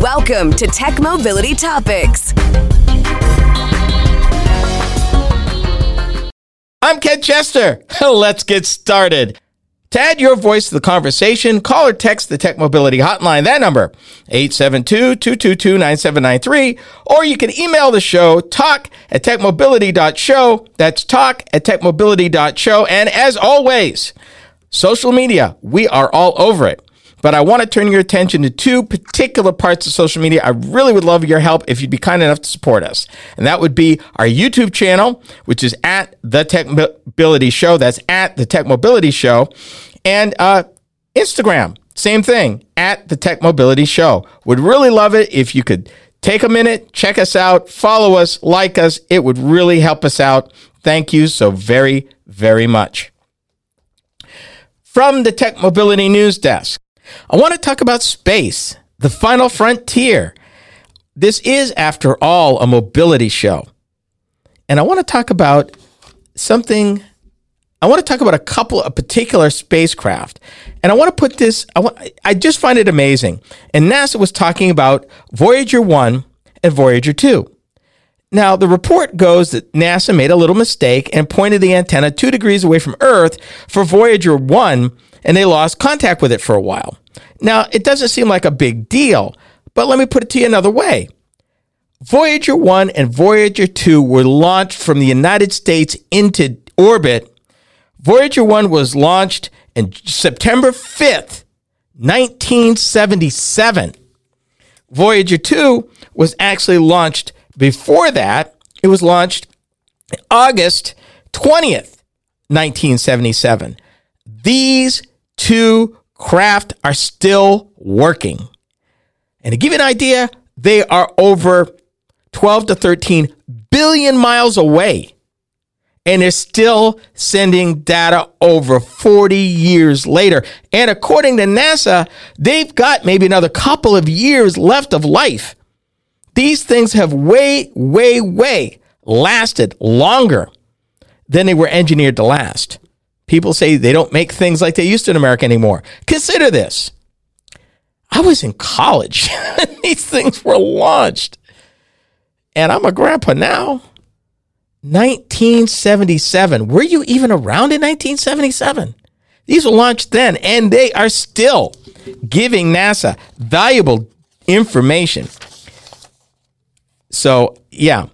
Welcome to Tech Mobility Topics. I'm Ken Chester. Let's get started. To add your voice to the conversation, call or text the Tech Mobility Hotline. That number, 872-222-9793. Or you can email the show, talk at techmobility.show. That's talk at techmobility.show. And as always, social media, we are all over it. But I want to turn your attention to two particular parts of social media. I really would love your help if you'd be kind enough to support us. And that would be our YouTube channel, which is at the Tech Mobility Show. That's at the Tech Mobility Show. And uh, Instagram, same thing, at the Tech Mobility Show. Would really love it if you could take a minute, check us out, follow us, like us. It would really help us out. Thank you so very, very much. From the Tech Mobility News Desk. I want to talk about space, the final frontier. This is, after all, a mobility show. And I want to talk about something. I want to talk about a couple of particular spacecraft. And I want to put this, I, want, I just find it amazing. And NASA was talking about Voyager 1 and Voyager 2. Now, the report goes that NASA made a little mistake and pointed the antenna two degrees away from Earth for Voyager 1, and they lost contact with it for a while. Now, it doesn't seem like a big deal, but let me put it to you another way. Voyager 1 and Voyager 2 were launched from the United States into orbit. Voyager 1 was launched in September 5th, 1977. Voyager 2 was actually launched before that. It was launched August 20th, 1977. These two craft are still working. And to give you an idea, they are over 12 to 13 billion miles away. And they're still sending data over 40 years later. And according to NASA, they've got maybe another couple of years left of life. These things have way, way, way lasted longer than they were engineered to last. People say they don't make things like they used to in America anymore. Consider this. I was in college. These things were launched. And I'm a grandpa now. 1977. Were you even around in 1977? These were launched then, and they are still giving NASA valuable information. So, yeah,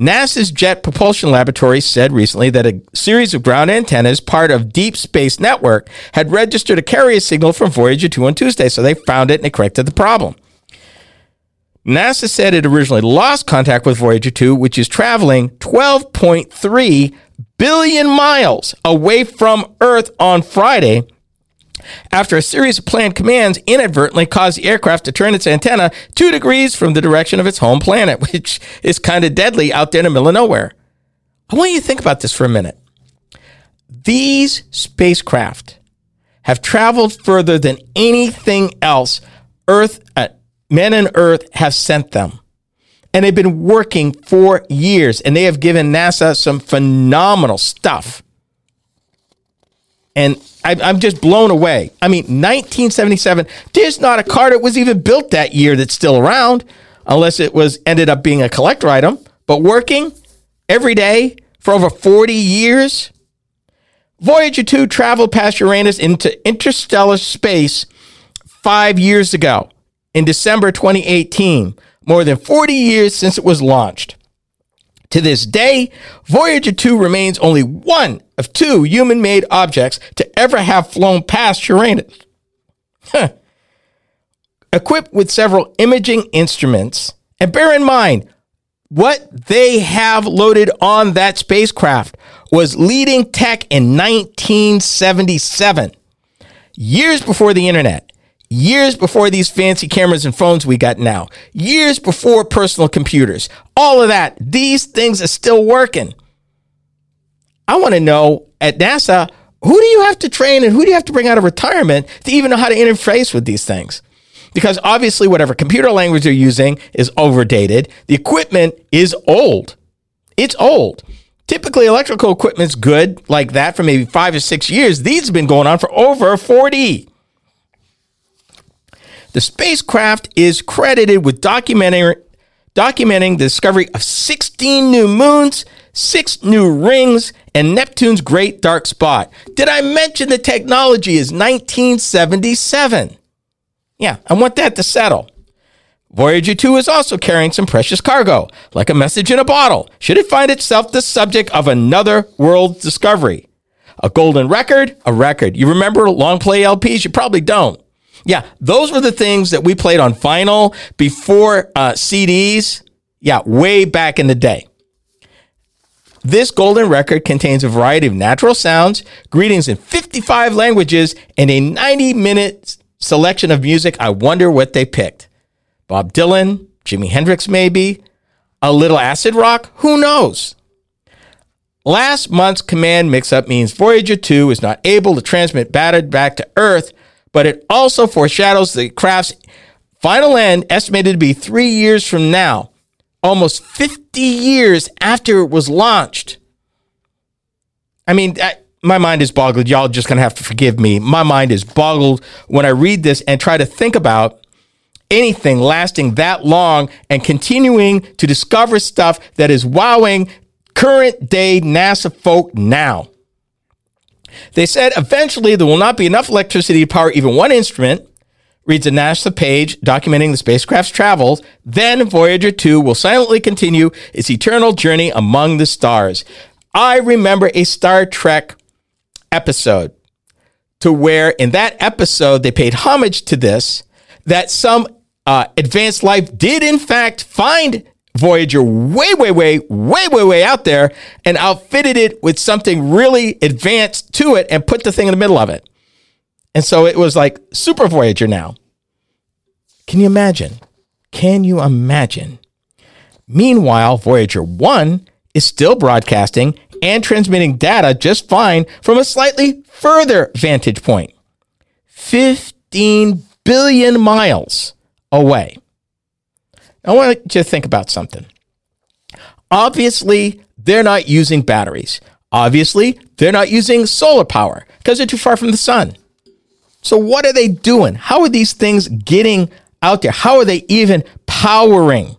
NASA's Jet Propulsion Laboratory said recently that a series of ground antennas, part of Deep Space Network, had registered a carrier signal from Voyager 2 on Tuesday, so they found it and it corrected the problem. NASA said it originally lost contact with Voyager 2, which is traveling 12.3 billion miles away from Earth on Friday after a series of planned commands inadvertently caused the aircraft to turn its antenna two degrees from the direction of its home planet, which is kind of deadly out there in the middle of nowhere. I want you to think about this for a minute. These spacecraft have traveled further than anything else Earth, uh, men and Earth have sent them. And they've been working for years, and they have given NASA some phenomenal stuff. And I, am just blown away. I mean, 1977. There's not a car that was even built that year that's still around, unless it was ended up being a collector item. But working every day for over 40 years. Voyager 2 traveled past Uranus into interstellar space five years ago in December 2018, more than 40 years since it was launched. To this day, Voyager 2 remains only one of two human made objects to ever have flown past Uranus. Equipped with several imaging instruments, and bear in mind, what they have loaded on that spacecraft was leading tech in 1977, years before the internet years before these fancy cameras and phones we got now, years before personal computers, all of that, these things are still working. I want to know at NASA, who do you have to train and who do you have to bring out of retirement to even know how to interface with these things? Because obviously, whatever computer language they're using is overdated. The equipment is old. It's old. Typically, electrical equipment's good like that for maybe five or six years. These have been going on for over 40. The spacecraft is credited with documenting, documenting the discovery of 16 new moons, six new rings, and Neptune's great dark spot. Did I mention the technology is 1977? Yeah, I want that to settle. Voyager 2 is also carrying some precious cargo, like a message in a bottle, should it find itself the subject of another world discovery. A golden record, a record. You remember long play LPs? You probably don't. Yeah, those were the things that we played on vinyl before uh, CDs. Yeah, way back in the day. This golden record contains a variety of natural sounds, greetings in 55 languages, and a 90 minute selection of music. I wonder what they picked. Bob Dylan, Jimi Hendrix, maybe, a little acid rock, who knows? Last month's command mix up means Voyager 2 is not able to transmit data back to Earth, but it also foreshadows the craft's final end, estimated to be three years from now, almost 50 years after it was launched. I mean, I, my mind is boggled. Y'all just gonna have to forgive me. My mind is boggled when I read this and try to think about anything lasting that long and continuing to discover stuff that is wowing current day NASA folk now. They said eventually there will not be enough electricity to power even one instrument, reads a NASA page documenting the spacecraft's travels. Then Voyager 2 will silently continue its eternal journey among the stars. I remember a Star Trek episode to where in that episode they paid homage to this that some uh, advanced life did in fact find Voyager way, way, way, way, way, way out there and outfitted it with something really advanced to it and put the thing in the middle of it. And so it was like Super Voyager now. Can you imagine? Can you imagine? Meanwhile, Voyager 1 is still broadcasting and transmitting data just fine from a slightly further vantage point 15 billion miles away. I want you to think about something. Obviously, they're not using batteries. Obviously, they're not using solar power because they're too far from the sun. So, what are they doing? How are these things getting out there? How are they even powering?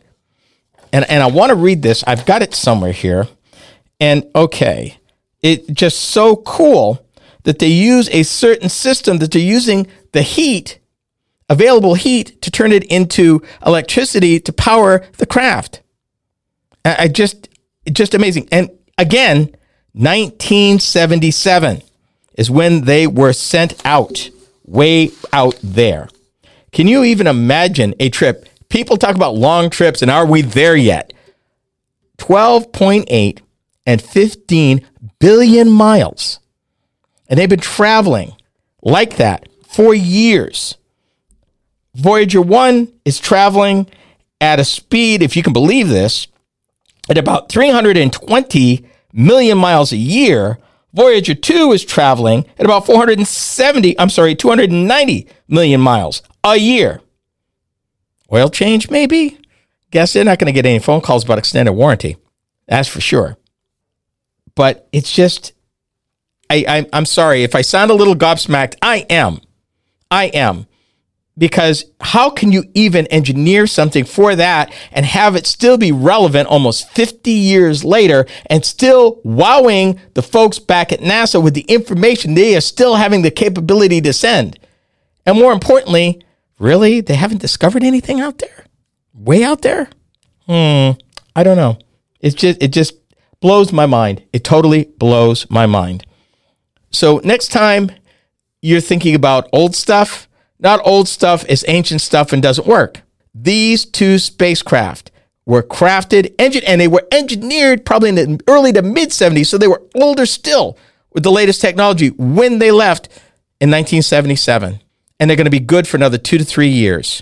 And, and I want to read this. I've got it somewhere here. And okay, it's just so cool that they use a certain system that they're using the heat available heat to turn it into electricity to power the craft. I just, just amazing. And again, 1977 is when they were sent out, way out there. Can you even imagine a trip? People talk about long trips, and are we there yet? 12.8 and 15 billion miles. And they've been traveling like that for years. Voyager 1 is traveling at a speed, if you can believe this, at about 320 million miles a year. Voyager 2 is traveling at about 470, I'm sorry, 290 million miles a year. Oil change, maybe? Guess they're not going to get any phone calls about extended warranty. That's for sure. But it's just, I, I, I'm sorry. If I sound a little gobsmacked, I am. I am because how can you even engineer something for that and have it still be relevant almost 50 years later and still wowing the folks back at NASA with the information they are still having the capability to send? And more importantly, really, they haven't discovered anything out there? Way out there? Hmm, I don't know. It's just it just blows my mind. It totally blows my mind. So next time you're thinking about old stuff, not old stuff, it's ancient stuff and doesn't work. These two spacecraft were crafted, engine, and they were engineered probably in the early to mid 70s, so they were older still with the latest technology when they left in 1977. And they're going to be good for another two to three years.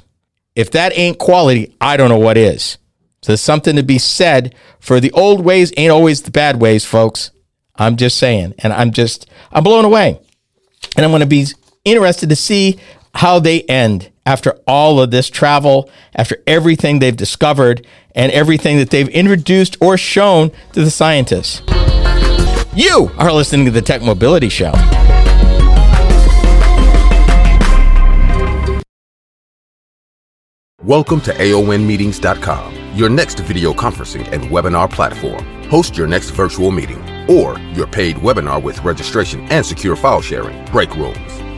If that ain't quality, I don't know what is. So there's something to be said for the old ways ain't always the bad ways, folks. I'm just saying. And I'm just, I'm blown away. And I'm going to be interested to see how they end after all of this travel, after everything they've discovered, and everything that they've introduced or shown to the scientists. You are listening to the Tech Mobility Show. Welcome to AONmeetings.com, your next video conferencing and webinar platform. Host your next virtual meeting or your paid webinar with registration and secure file sharing, break rooms,